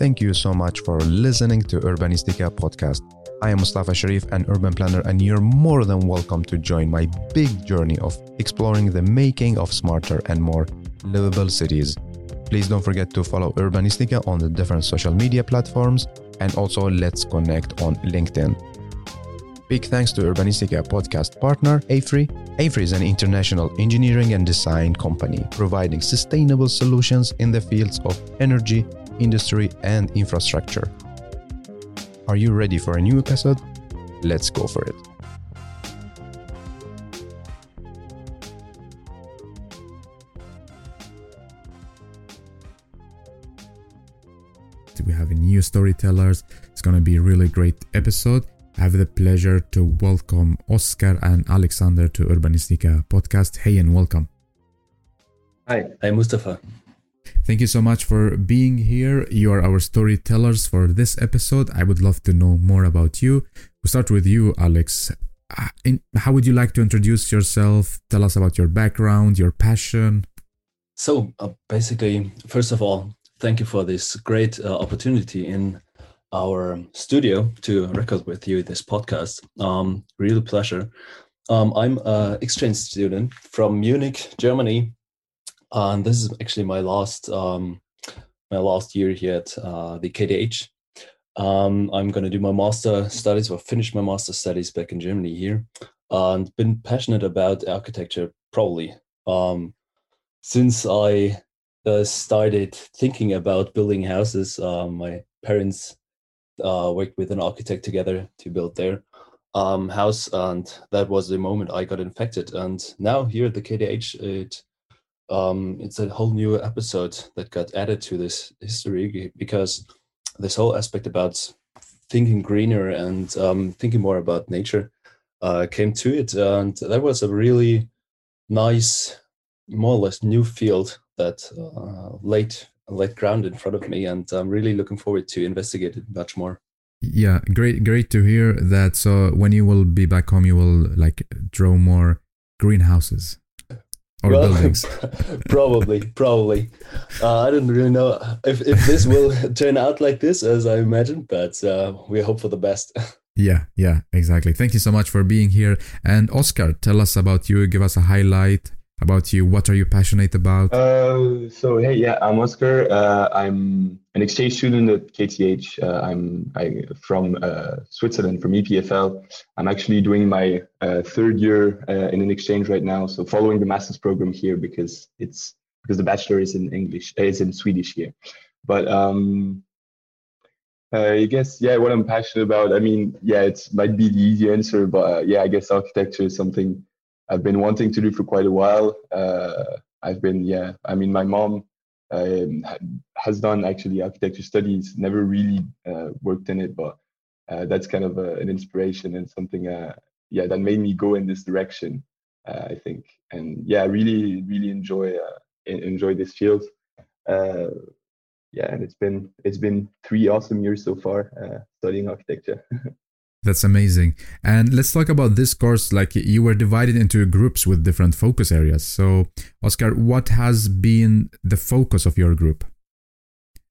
Thank you so much for listening to Urbanistica podcast. I am Mustafa Sharif, an urban planner, and you're more than welcome to join my big journey of exploring the making of smarter and more livable cities. Please don't forget to follow Urbanistica on the different social media platforms and also let's connect on LinkedIn. Big thanks to Urbanistica podcast partner AFRY. AFRY is an international engineering and design company providing sustainable solutions in the fields of energy, industry, and infrastructure. Are you ready for a new episode? Let's go for it. We have a new storytellers. It's going to be a really great episode. I have the pleasure to welcome Oscar and Alexander to Urbanistica podcast. Hey and welcome. Hi, I'm Mustafa. Thank you so much for being here. You are our storytellers for this episode. I would love to know more about you. We'll start with you, Alex. Uh, how would you like to introduce yourself? Tell us about your background, your passion. So, uh, basically, first of all, thank you for this great uh, opportunity in our studio to record with you this podcast. Um, real pleasure. Um, I'm an exchange student from Munich, Germany, and this is actually my last um, my last year here at uh, the KTH. Um, I'm going to do my master studies or finish my master studies back in Germany here, and been passionate about architecture probably um, since I uh, started thinking about building houses. Uh, my parents uh, worked with an architect together to build their um, house, and that was the moment I got infected. And now here at the KTH, it um, it's a whole new episode that got added to this history because this whole aspect about thinking greener and um, thinking more about nature uh, came to it, and that was a really nice, more or less new field that uh, laid laid ground in front of me, and I'm really looking forward to investigate it much more. Yeah, great, great to hear that. So when you will be back home, you will like draw more greenhouses or well, buildings. probably, probably. Uh, I don't really know if, if this will turn out like this as I imagine, but uh, we hope for the best. yeah, yeah, exactly. Thank you so much for being here. And Oscar, tell us about you. Give us a highlight about you. What are you passionate about? Uh, so hey, yeah, I'm Oscar. Uh, I'm an exchange student at KTH. Uh, I'm I, from uh, Switzerland, from EPFL. I'm actually doing my uh, third year uh, in an exchange right now. So following the master's program here because it's because the bachelor is in English, is in Swedish here. But um, I guess yeah, what I'm passionate about. I mean, yeah, it might be the easy answer, but yeah, I guess architecture is something I've been wanting to do for quite a while. Uh, I've been, yeah, I mean, my mom um, has done actually architecture studies, never really uh, worked in it, but uh, that's kind of a, an inspiration and something, uh, yeah, that made me go in this direction, uh, I think. And yeah, I really, really enjoy uh, enjoy this field. yeah, and it's been it's been three awesome years so far studying architecture. That's amazing. And let's talk about this course. Like you were divided into groups with different focus areas. So, Oscar, what has been the focus of your group?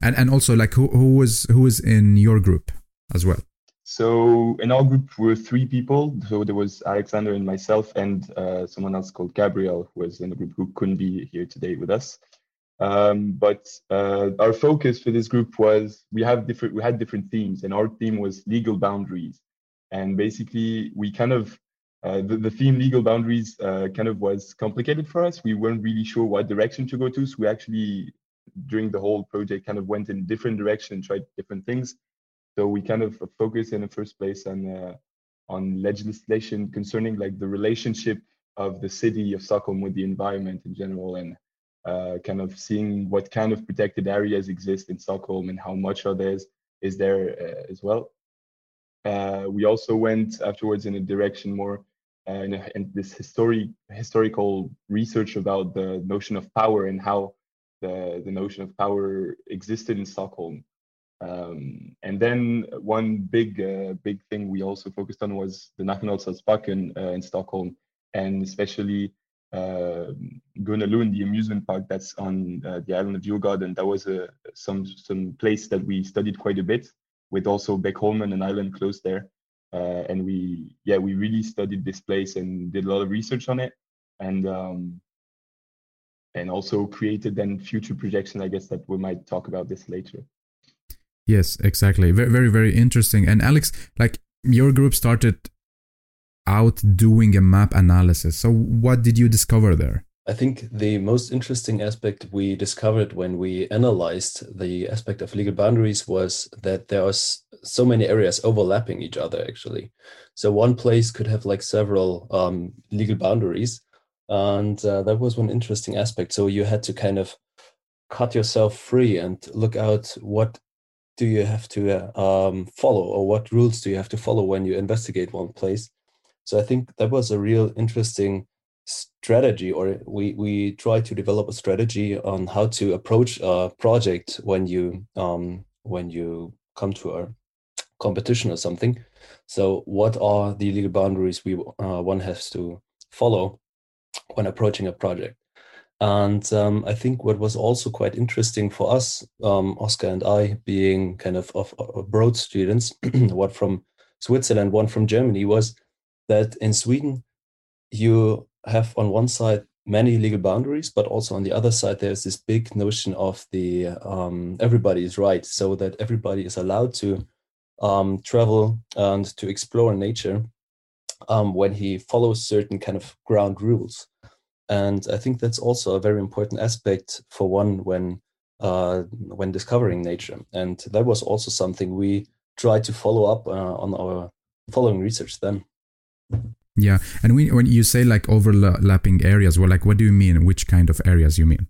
And and also like who who was who is in your group as well? So in our group were three people. So there was Alexander and myself, and uh, someone else called Gabriel who was in the group who couldn't be here today with us. Um, but uh, our focus for this group was we have different we had different themes, and our theme was legal boundaries and basically we kind of uh, the, the theme legal boundaries uh, kind of was complicated for us. We weren't really sure what direction to go to. So we actually, during the whole project, kind of went in different direction tried different things. So we kind of focused in the first place on uh, on legislation concerning like the relationship of the city of Stockholm with the environment in general, and uh, kind of seeing what kind of protected areas exist in Stockholm and how much of there is, is there uh, as well. Uh, we also went afterwards in a direction more uh, in, a, in, this historic, historical research about the notion of power and how the, the notion of power existed in Stockholm. Um, and then one big uh, big thing we also focused on was the Nationalstadsparken uh, in Stockholm, and especially uh, Gröna the amusement park that's on uh, the island of Djurgården, that was a some some place that we studied quite a bit, with also Beckholmen, an island close there. Uh, and we yeah we really studied this place and did a lot of research on it, and um, and also created then future projections. I guess that we might talk about this later. Yes, exactly. Very, very, very interesting. And Alex, like your group started out doing a map analysis. So, what did you discover there? I think the most interesting aspect we discovered when we analyzed the aspect of legal boundaries was that there are so many areas overlapping each other, actually. So, one place could have like several um, legal boundaries. And uh, that was one interesting aspect. So, you had to kind of cut yourself free and look out what do you have to uh, um, follow or what rules do you have to follow when you investigate one place so i think that was a real interesting strategy or we we try to develop a strategy on how to approach a project when you um, when you come to a competition or something. So what are the legal boundaries we uh, one has to follow when approaching a project? And um, I think what was also quite interesting for us, um, Oscar and I, being kind of, of, of abroad students, one from Switzerland, one from Germany, was that in Sweden, you have on one side many legal boundaries, but also on the other side, there's this big notion of the um, everybody is right, so that everybody is allowed to um, travel and to explore nature um, when he follows certain kind of ground rules and I think that's also a very important aspect for one when uh, when discovering nature. And that was also something we tried to follow up uh, on our following research then. Yeah, and when you say like overlapping areas, well, like what do you mean? Which kind of areas you mean?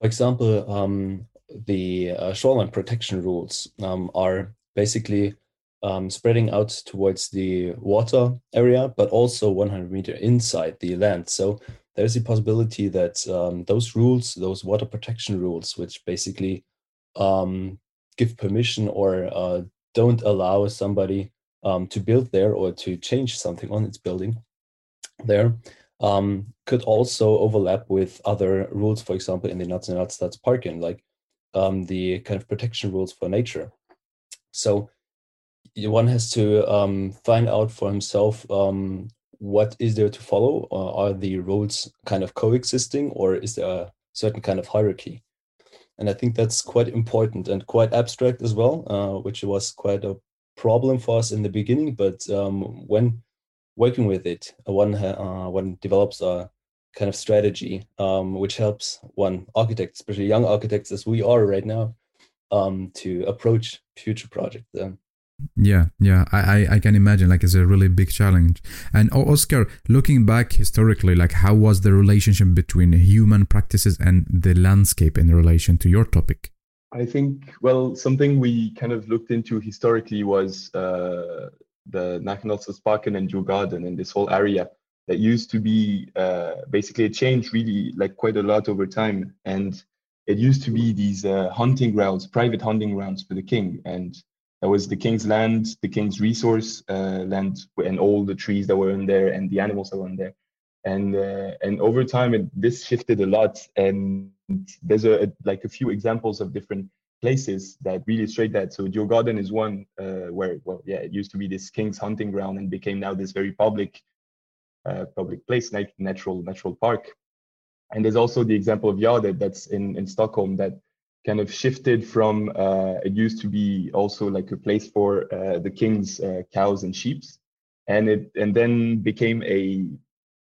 For example, um, the uh, shoreline protection rules um, are basically um, spreading out towards the water area, but also 100 meter inside the land. So there's a possibility that um, those rules, those water protection rules, which basically um, give permission or uh, don't allow somebody um, to build there or to change something on its building there, um, could also overlap with other rules, for example, in the Nationalstadsparken, like um, the kind of protection rules for nature. So one has to um, find out for himself what is there to follow? are the roads kind of coexisting, or is there a certain kind of hierarchy? And I think that's quite important and quite abstract as well, uh, which was quite a problem for us in the beginning. But um, when working with it, one uh, one develops a kind of strategy um, which helps one architect, especially young architects as we are right now, um, to approach future projects. Yeah yeah I, I can imagine like it's a really big challenge and oscar looking back historically like how was the relationship between human practices and the landscape in relation to your topic i think well something we kind of looked into historically was uh, the Nationalstadsparken and Djurgården and this whole area that used to be uh, basically it changed really like quite a lot over time and it used to be these uh, hunting grounds private hunting grounds for the king and that was the king's land, the king's resource uh, land, and all the trees that were in there and the animals that were in there. And uh, and over time, it, this shifted a lot. And there's a, a, like a few examples of different places that really illustrate that. So Djurgården is one uh, where, well, yeah, it used to be this king's hunting ground and became now this very public, uh, public place, like natural natural park. And there's also the example of Gärdet that's in in Stockholm that kind of shifted from uh, it used to be also like a place for uh, the king's uh, cows and sheep's and it and then became a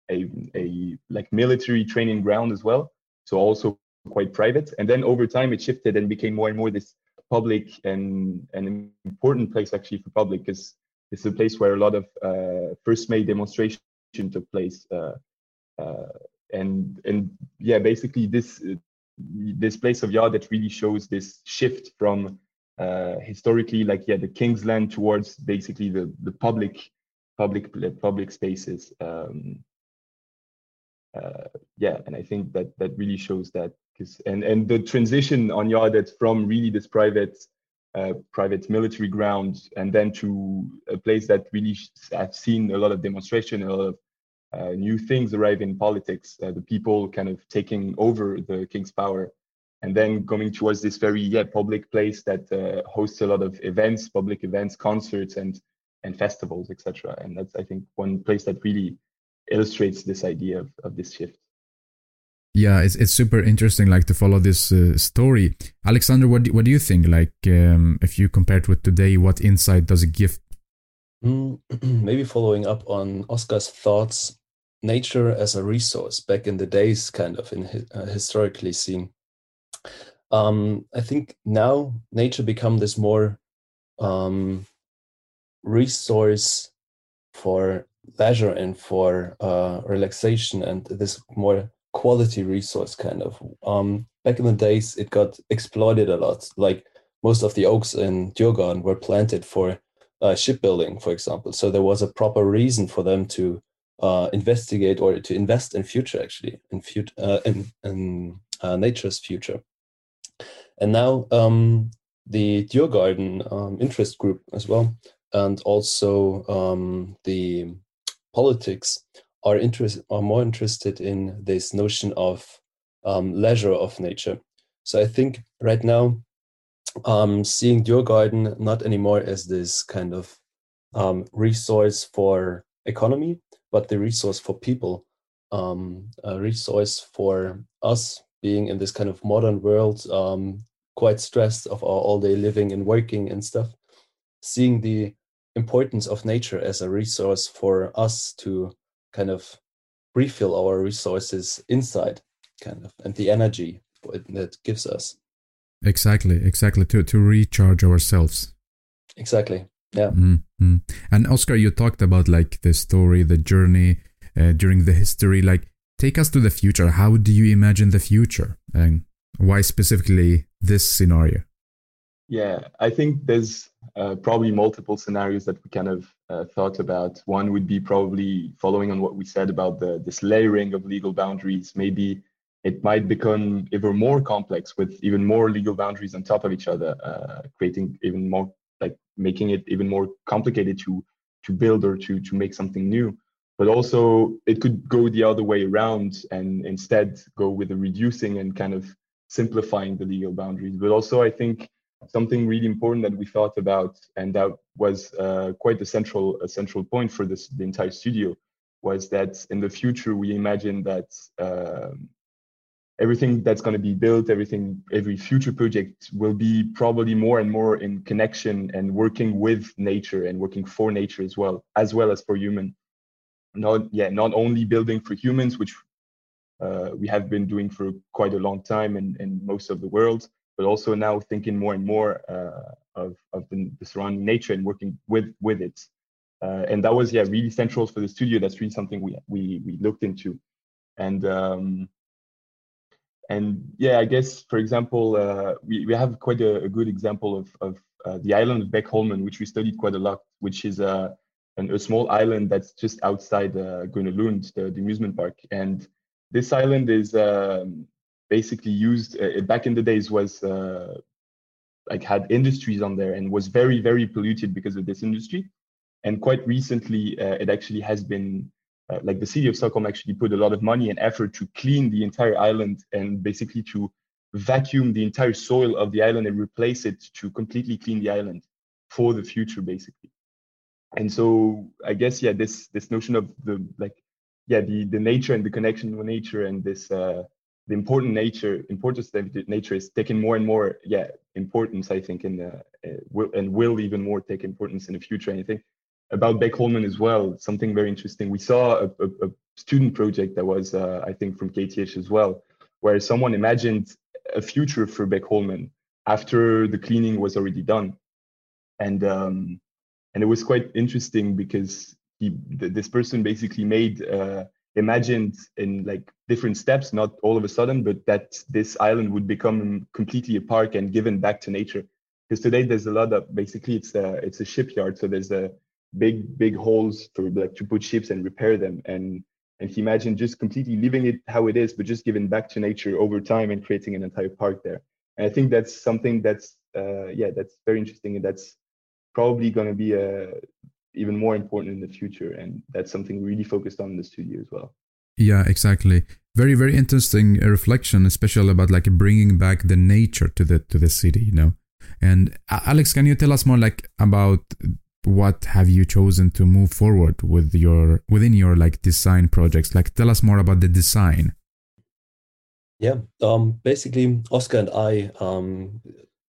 a a like military training ground as well so also quite private. And then over time it shifted and became more and more this public and an important place actually for public because it's a place where a lot of uh, first May demonstration took place uh, uh, and and yeah basically this this place of yard that really shows this shift from uh, historically like yeah the king's land towards basically the the public public public spaces um, uh, yeah and i think that that really shows that because and and the transition on Gärdet from really this private uh, private military ground and then to a place that really i've seen a lot of demonstration a lot of uh, new things arrive in politics, uh, the people kind of taking over the king's power, and then coming towards this very yeah public place that uh, hosts a lot of events, public events, concerts, and and festivals, etc. And that's I think one place that really illustrates this idea of, of this shift. Yeah, it's it's super interesting, like to follow this uh, story. Alexander, what do, what do you think? Like, um, if you compare it with today, what insight does it give? Mm, maybe following up on Oscar's thoughts, nature as a resource back in the days, kind of in uh, historically seen. Um, I think now nature become this more um, resource for leisure and for uh, relaxation and this more quality resource kind of. Um, back in the days it got exploited a lot. Like most of the oaks in Djurgården were planted for uh, shipbuilding for example. So there was a proper reason for them to uh, investigate or to invest in future actually in future uh, in, in uh, nature's future. And now um, the Djurgården um, interest group as well and also um, the politics are interest are more interested in this notion of um, leisure of nature. So I think right now, um, seeing Djurgården not anymore as this kind of um, resource for economy, but the resource for people, um, a resource for us being in this kind of modern world, um, quite stressed of our all day living and working and stuff. Seeing the importance of nature as a resource for us to kind of refill our resources inside kind of and the energy that gives us. Exactly exactly to to recharge ourselves. Exactly yeah. Mm-hmm. and oscar you talked about like the story the journey uh, during the history. Like take us to the future. How do you imagine the future? And why specifically this scenario? Yeah i think there's uh, probably multiple scenarios that we kind of uh, thought about. One would be probably following on what we said about the this layering of legal boundaries. Maybe it might become even more complex with even more legal boundaries on top of each other, uh, creating even more like making it even more complicated to to build or to to make something new. But also it could go the other way around and instead go with the reducing and kind of simplifying the legal boundaries. But also I think something really important that we thought about, and that was uh, quite a central a central point for this the entire studio, was that in the future we imagine that um, everything that's going to be built, everything every future project will be probably more and more in connection and working with nature and working for nature as well, as well as for human. Not yeah, not only building for humans, which uh, we have been doing for quite a long time in, in most of the world, but also now thinking more and more uh, of, of the, the, surrounding nature and working with with it. Uh, and that was yeah really central for the studio. That's really something we we we looked into, and um, and yeah, I guess for example, uh, we we have quite a, a good example of of uh, the island of Beckholmen, which we studied quite a lot, which is a an, a small island that's just outside uh, the, the amusement park, and this island is um, basically used uh, back in the days was uh, like had industries on there and was very very polluted because of this industry. And quite recently uh, it actually has been uh, like the city of stockholm actually put a lot of money and effort to clean the entire island and basically to vacuum the entire soil of the island and replace it to completely clean the island for the future basically. And so i guess yeah this this notion of the like yeah the the nature and the connection with nature and this uh the important nature importance of nature is taking more and more yeah importance i think in the uh, will, and will even more take importance in the future. I think about Beckholmen as well something very interesting. We saw a, a, a student project that was uh, i think from kth as well where someone imagined a future for Beckholmen after the cleaning was already done. And um, and it was quite interesting because he this person basically made uh, imagined in like different steps, not all of a sudden, but that this island would become completely a park and given back to nature. Because today there's a lot of basically it's a it's a shipyard, so there's a big big holes for like to put ships and repair them. And and he imagined just completely leaving it how it is, but just giving back to nature over time and creating an entire park there. And I think that's something that's uh, yeah that's very interesting and that's probably going to be a even more important in the future. And that's something really focused on in the studio as well. Yeah, exactly. Very, very interesting reflection, especially about like bringing back the nature to the to the city. You know, and Alex, can you tell us more like about what have you chosen to move forward with your within your like design projects? Like, tell us more about the design. Yeah, um, basically, Oscar and I um,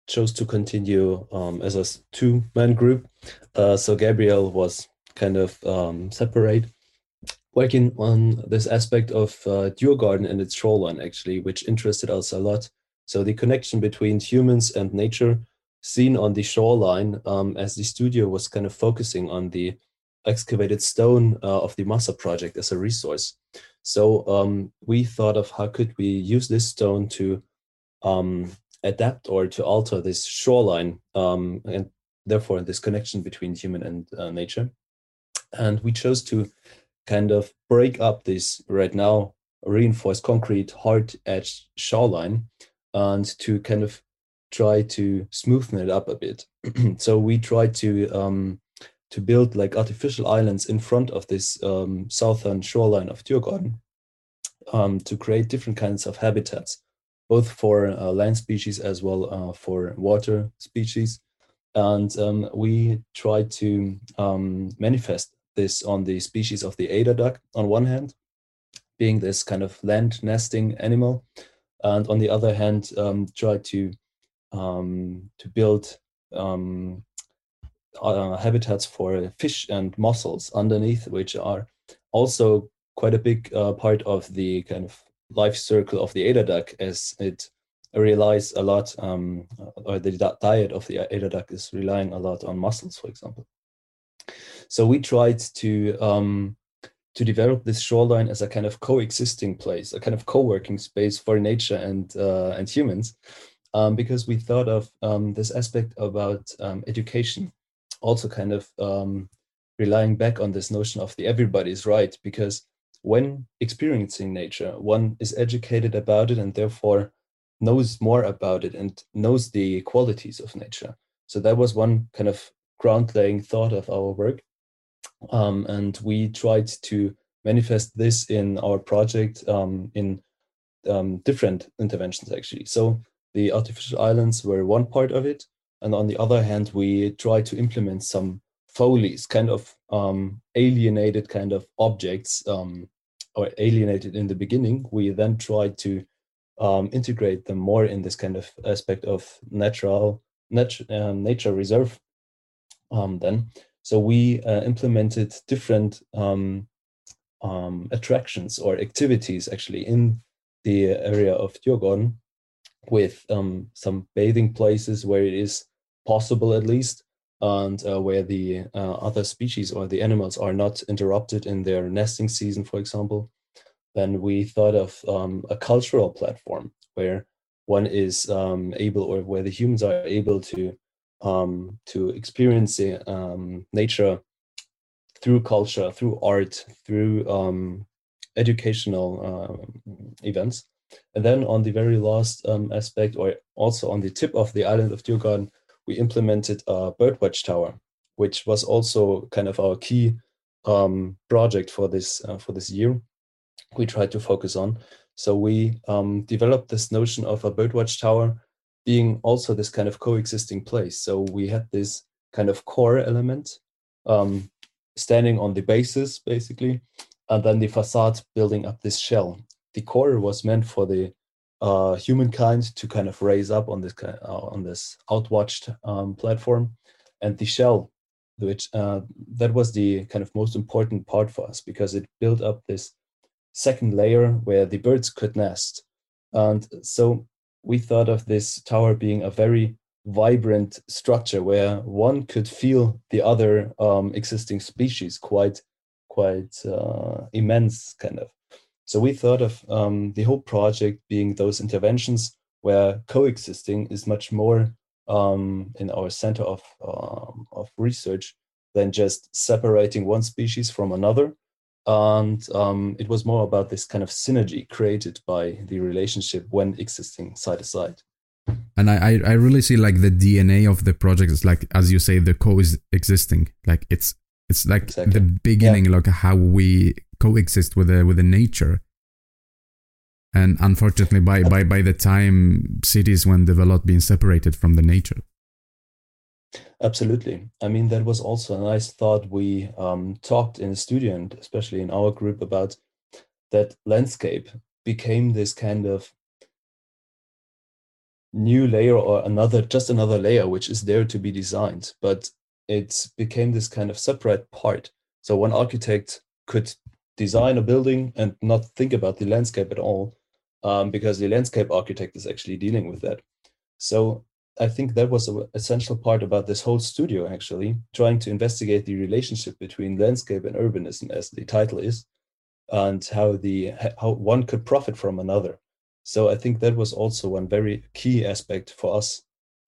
chose to continue um, as a two-man group. Uh, so Gabriel was kind of um, separate, working on this aspect of uh, Djurgården and its shoreline, actually, which interested us a lot. So the connection between humans and nature seen on the shoreline um, as the studio was kind of focusing on the excavated stone uh, of the Massa project as a resource. So um, we thought of how could we use this stone to um, adapt or to alter this shoreline um, and therefore this connection between human and uh, nature. And we chose to kind of break up this right now reinforced concrete hard edged shoreline and to kind of try to smoothen it up a bit. so we tried to um, to build like artificial islands in front of this um, southern shoreline of Djurgården um, to create different kinds of habitats, both for uh, land species as well uh, for water species. And um, we try to um, manifest this on the species of the eider duck on one hand, being this kind of land nesting animal, and on the other hand, um, try to um, to build um, uh, habitats for fish and mussels underneath, which are also quite a big uh, part of the kind of life circle of the eider duck, as it relies a lot, um, or the diet of the eider duck is relying a lot on mussels, for example. So we tried to um, to develop this shoreline as a kind of coexisting place, a kind of co-working space for nature and uh, and humans, um, because we thought of um, this aspect about um, education, also kind of um, relying back on this notion of the everybody's right, because when experiencing nature, one is educated about it and therefore knows more about it and knows the qualities of nature. So that was one kind of ground laying thought of our work. Um, and we tried to manifest this in our project um, in different interventions, actually. So the artificial islands were one part of it. And on the other hand, we tried to implement some follies, kind of um, alienated kind of objects, um, or alienated in the beginning. We then tried to um, integrate them more in this kind of aspect of natural nat- uh, nature reserve. Um, then, so we uh, implemented different um, um, attractions or activities actually in the area of Djurgården with some bathing places where it is possible at least and uh, where the uh, other species or the animals are not interrupted in their nesting season, for example, then we thought of um, a cultural platform where one is um, able or where the humans are able to um, to experience um, nature through culture, through art, through um, educational uh, events. And then on the very last um, aspect, or also on the tip of the island of Djurgården, we implemented a birdwatch tower, which was also kind of our key um, project for this uh, for this year. We tried to focus on. So we um, developed this notion of a birdwatch tower being also this kind of coexisting place. So we had this kind of core element um, standing on the basis, basically, and then the facade building up this shell the core was meant for the uh, humankind to kind of raise up on this uh, on this outwatched um, platform, and the shell, which uh, that was the kind of most important part for us because it built up this second layer where the birds could nest, and so we thought of this tower being a very vibrant structure where one could feel the other um, existing species quite quite uh, immense kind of so we thought of um, the whole project being those interventions where coexisting is much more um, in our center of, um, of research than just separating one species from another. And um, it was more about this kind of synergy created by the relationship when existing side to side. And I, I really see like the DNA of the project is like, as you say, the co is existing Like it's It's like exactly. the beginning, yeah. like how we coexist with the with the nature. And unfortunately, by by by the time cities when developed, being separated from the nature. Absolutely. I mean, that was also a nice thought we um, talked in the studio and especially in our group about that landscape became this kind of new layer or another just another layer which is there to be designed but it became this kind of separate part so one architect could design a building and not think about the landscape at all um, because the landscape architect is actually dealing with that so i think that was an essential part about this whole studio actually trying to investigate the relationship between landscape and urbanism as the title is and how the how one could profit from another so I think that was also one very key aspect for us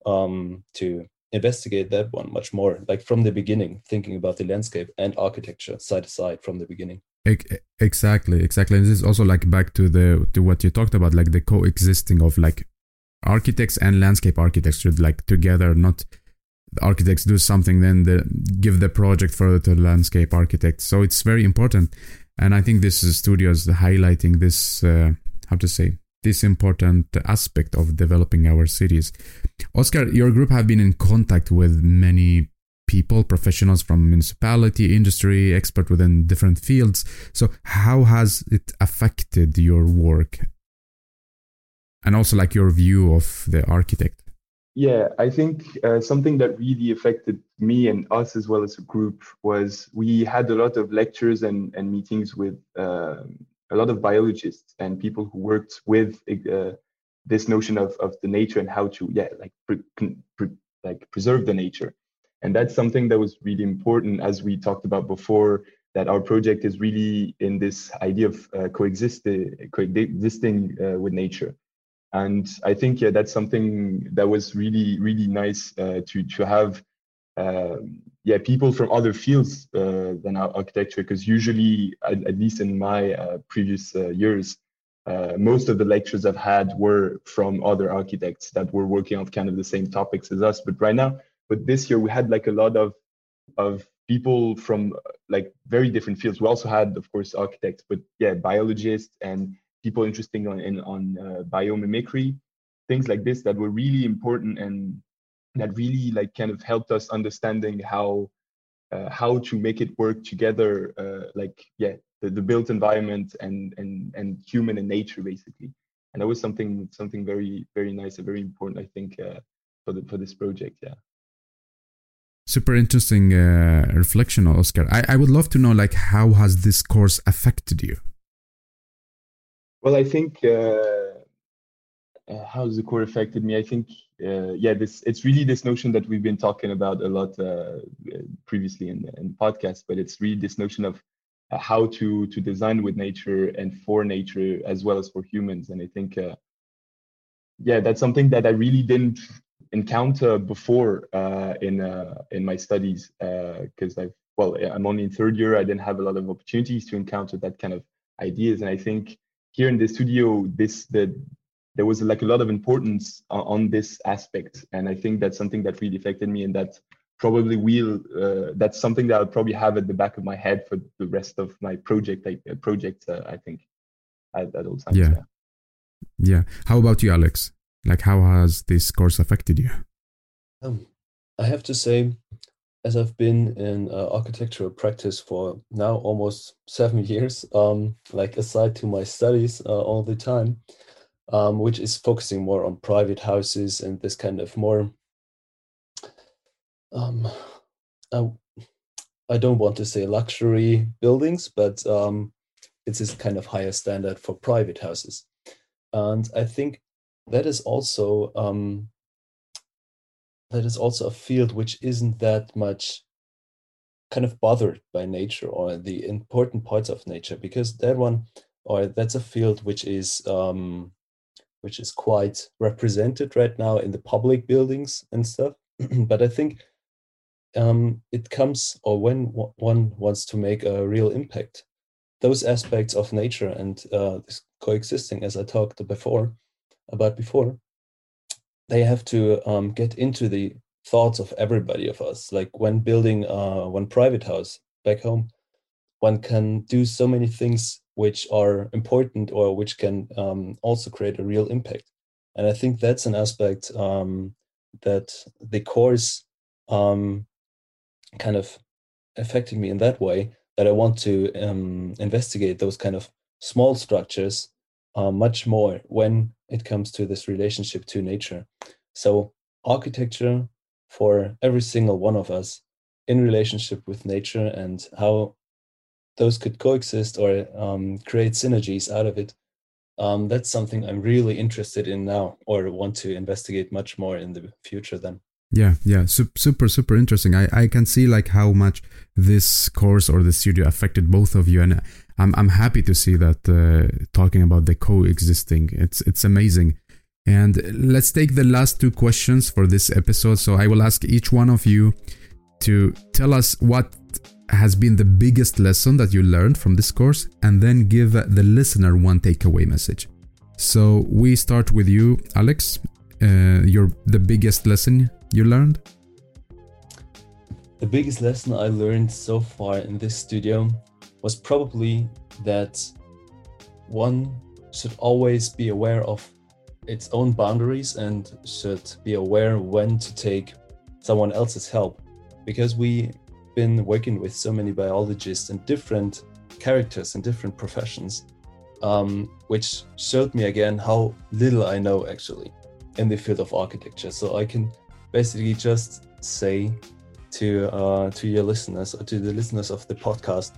um, to investigate that one much more, like from the beginning, thinking about the landscape and architecture side to side from the beginning. Exactly, exactly. And this is also like back to the to what you talked about, like the coexisting of like architects and landscape architects should like together, not the architects do something, then the, give the project further to the landscape architects. So it's very important, and I think this studio is highlighting this. Uh, how to say this important aspect of developing our cities. Oscar, your group have been in contact with many people, professionals from municipality, industry, expert within different fields. So how has it affected your work? And also like your view of the architect? Yeah, I think uh, something that really affected me and us as well as a group was we had a lot of lectures and, and meetings with um, a lot of biologists and people who worked with uh, this notion of, of the nature and how to yeah like pre- pre- like preserve the nature and that's something that was really important as we talked about before that our project is really in this idea of uh, coexisting coexisting uh, with nature. And i think yeah that's something that was really really nice uh, to to have um, yeah people from other fields uh, than architecture because usually at, at, least in my uh, previous uh, years most of the lectures i've had were from other architects that were working on kind of the same topics as us. But right now but this year we had like a lot of of people from like very different fields. We also had of course architects but yeah biologists and people interested on in on uh, biomimicry things like this that were really important and that really like kind of helped us understanding how uh, how to make it work together uh, like yeah the, the built environment and and and human and nature basically. And that was something something very very nice and very important i think uh, for the for this project yeah super interesting uh, reflection oscar I, I would love to know like how has this course affected you well i think uh, uh, how has the core affected me? I think, uh, yeah, this it's really this notion that we've been talking about a lot uh, previously in, in the podcast, but it's really this notion of uh, how to to design with nature and for nature as well as for humans. And I think, uh, yeah, that's something that I really didn't encounter before uh, in in my studies because I've well, I'm only in third year. I didn't have a lot of opportunities to encounter that kind of ideas, and I think here in the studio, this the there was like a lot of importance on, this aspect. And i think that's something that really affected me and that probably will uh, that's something that i'll probably have at the back of my head for the rest of my project like uh, project uh, i think. At, at all times yeah. yeah. Yeah. How about you alex like how has this course affected you um, i have to say as i've been in uh, architectural practice for now almost seven years um, like aside to my studies uh, all the time um, which is focusing more on private houses and this kind of more. Um, I, I don't want to say luxury buildings, but um, it's this kind of higher standard for private houses. And I think that is also um, that is also a field which isn't that much kind of bothered by nature or the important parts of nature because that one or that's a field which is um, which is quite represented right now in the public buildings and stuff. but I think um, it comes, or when one wants to make a real impact, those aspects of nature and uh, coexisting, as I talked before about before, they have to um, get into the thoughts of everybody of us. Like when building uh, one private house, back home, one can do so many things which are important or which can um, also create a real impact. And I think that's an aspect um, that the course um, kind of affected me in that way that I want to um, investigate those kind of small structures uh, much more when it comes to this relationship to nature. So, architecture for every single one of us in relationship with nature and how those could coexist or um, create synergies out of it. Um, that's something I'm really interested in now or want to investigate much more in the future then. Yeah, yeah, super, super interesting. I, I can see like how much this course or the studio affected both of you, and I'm I'm happy to see that uh, talking about the coexisting. It's it's amazing. And let's take the last two questions for this episode. So I will ask each one of you to tell us what has been the biggest lesson that you learned from this course, and then give the listener one takeaway message. So we start with you, Alex. Uh, your the biggest lesson you learned? The biggest lesson I learned so far in this studio was probably that one should always be aware of its own boundaries and should be aware when to take someone else's help. Because we've been working with so many biologists and different characters and different professions um, which showed me again how little i know actually in the field of architecture. So i can basically just say to uh, to your listeners or to the listeners of the podcast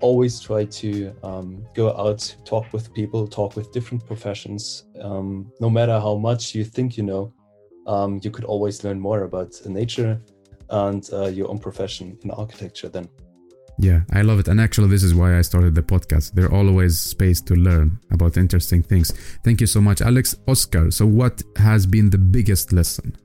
always try to um, go out talk with people talk with different professions. Um, no matter how much you think you know um, you could always learn more about nature and uh, your own profession in architecture then. Yeah i love it. And actually this is why i started the podcast. There always space to learn about interesting things. Thank you so much alex. Oscar so what has been the biggest lesson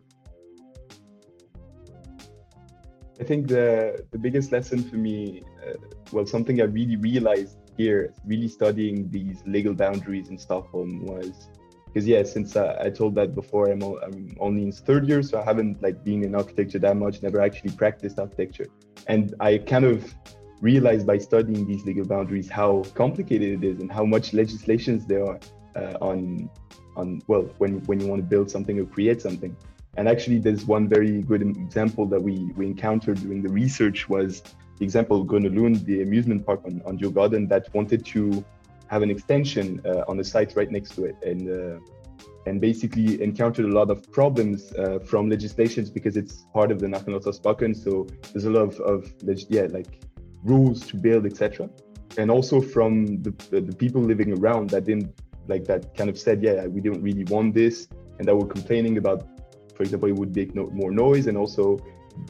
I think the the biggest lesson for me, uh, well, something I really realized here, really studying these legal boundaries in Stockholm was because yeah, since I told that before, I'm, I'm only in third year, so I haven't like been in architecture that much, never actually practiced architecture, and I kind of realized by studying these legal boundaries how complicated it is and how much legislations there are uh, on on well when when you want to build something or create something and actually, there's one very good example that we, we encountered during the research was the example of the amusement park on, on Djurgården that wanted to have an extension uh, on the site right next to it. And uh, and basically encountered a lot of problems uh, from legislations because it's part of the Nationalstadsparken. So there's a lot of, of yeah, like rules to build, etc. And also from the, the, the people living around that didn't like that kind of said, yeah, we don't really want this, and that were complaining about for example, it would make no, more noise. And also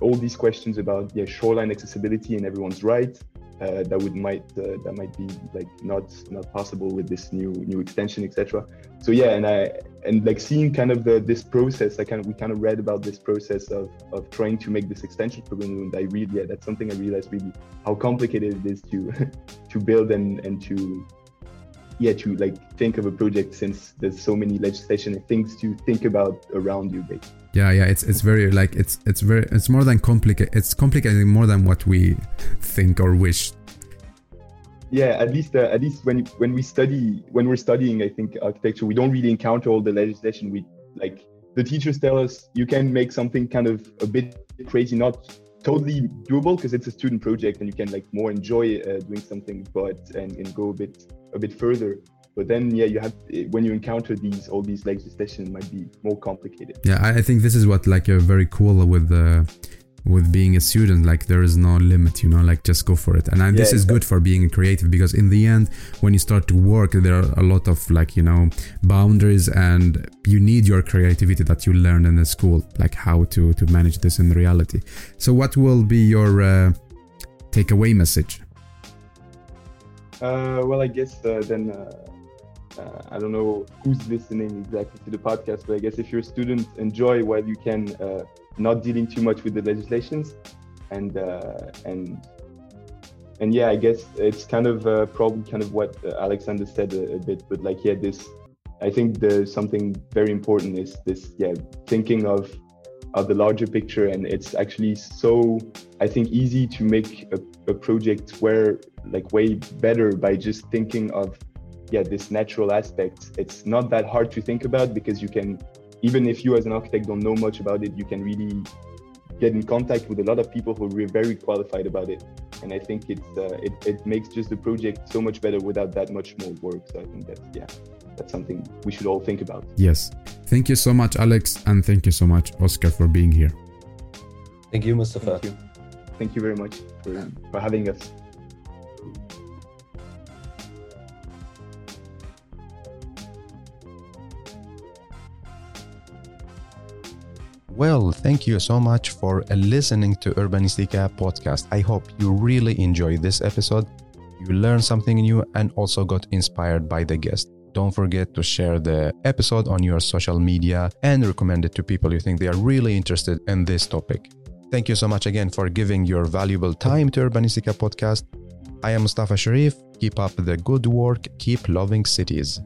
all these questions about yeah shoreline accessibility and everyone's right uh, that would might uh, that might be like not not possible with this new new extension etc so yeah and i and like seeing kind of the this process i kind of we kind of read about this process of of trying to make this extension for and i really yeah that's something i realized really how complicated it is to to build and and to yeah to like think of a project since there's so many legislation and things to think about around you basically yeah yeah it's it's very like it's it's very it's more than complicated it's complicated more than what we think or wish. Yeah at least uh, at least when when we study when we're studying i think architecture we don't really encounter all the legislation. We like the teachers tell us you can make something kind of a bit crazy not totally doable because it's a student project and you can like more enjoy uh, doing something but and, and go a bit a bit further. But then yeah you have when you encounter these all these legislation might be more complicated. Yeah i think this is what like a very cool with the with being a student. Like there is no limit you know like just go for it. And, and yeah, this is exactly. good for being creative because in the end when you start to work there are a lot of like you know boundaries and you need your creativity that you learned in the school like how to to manage this in reality. So what will be your uh, takeaway message uh, well i guess uh, then uh, uh, I don't know who's listening exactly to the podcast, but I guess if you're a student, enjoy while you can, uh, not dealing too much with the legislations, and uh, and and yeah, I guess it's kind of probably kind of what Alexander said a, a, bit, but like yeah, this I think there's something very important is this yeah thinking of of the larger picture, and it's actually so I think, easy to make a, a project where like way better by just thinking of yeah this natural aspect. It's not that hard to think about because you can even if you as an architect don't know much about it, you can really get in contact with a lot of people who are very qualified about it. And I think it's uh, it, it makes just the project so much better without that much more work. So I think that's yeah, that's something we should all think about. Yes. Thank you so much, Alex, and thank you so much, Oscar, for being here. Thank you, Mustafa. Thank you. Thank you very much for, for having us. Well, thank you so much for listening to Urbanistica podcast. I hope you really enjoyed this episode. You learned something new and also got inspired by the guest. Don't forget to share the episode on your social media and recommend it to people you think they are really interested in this topic. Thank you so much again for giving your valuable time to Urbanistica podcast. I am Mustafa Sharif. Keep up the good work. Keep loving cities.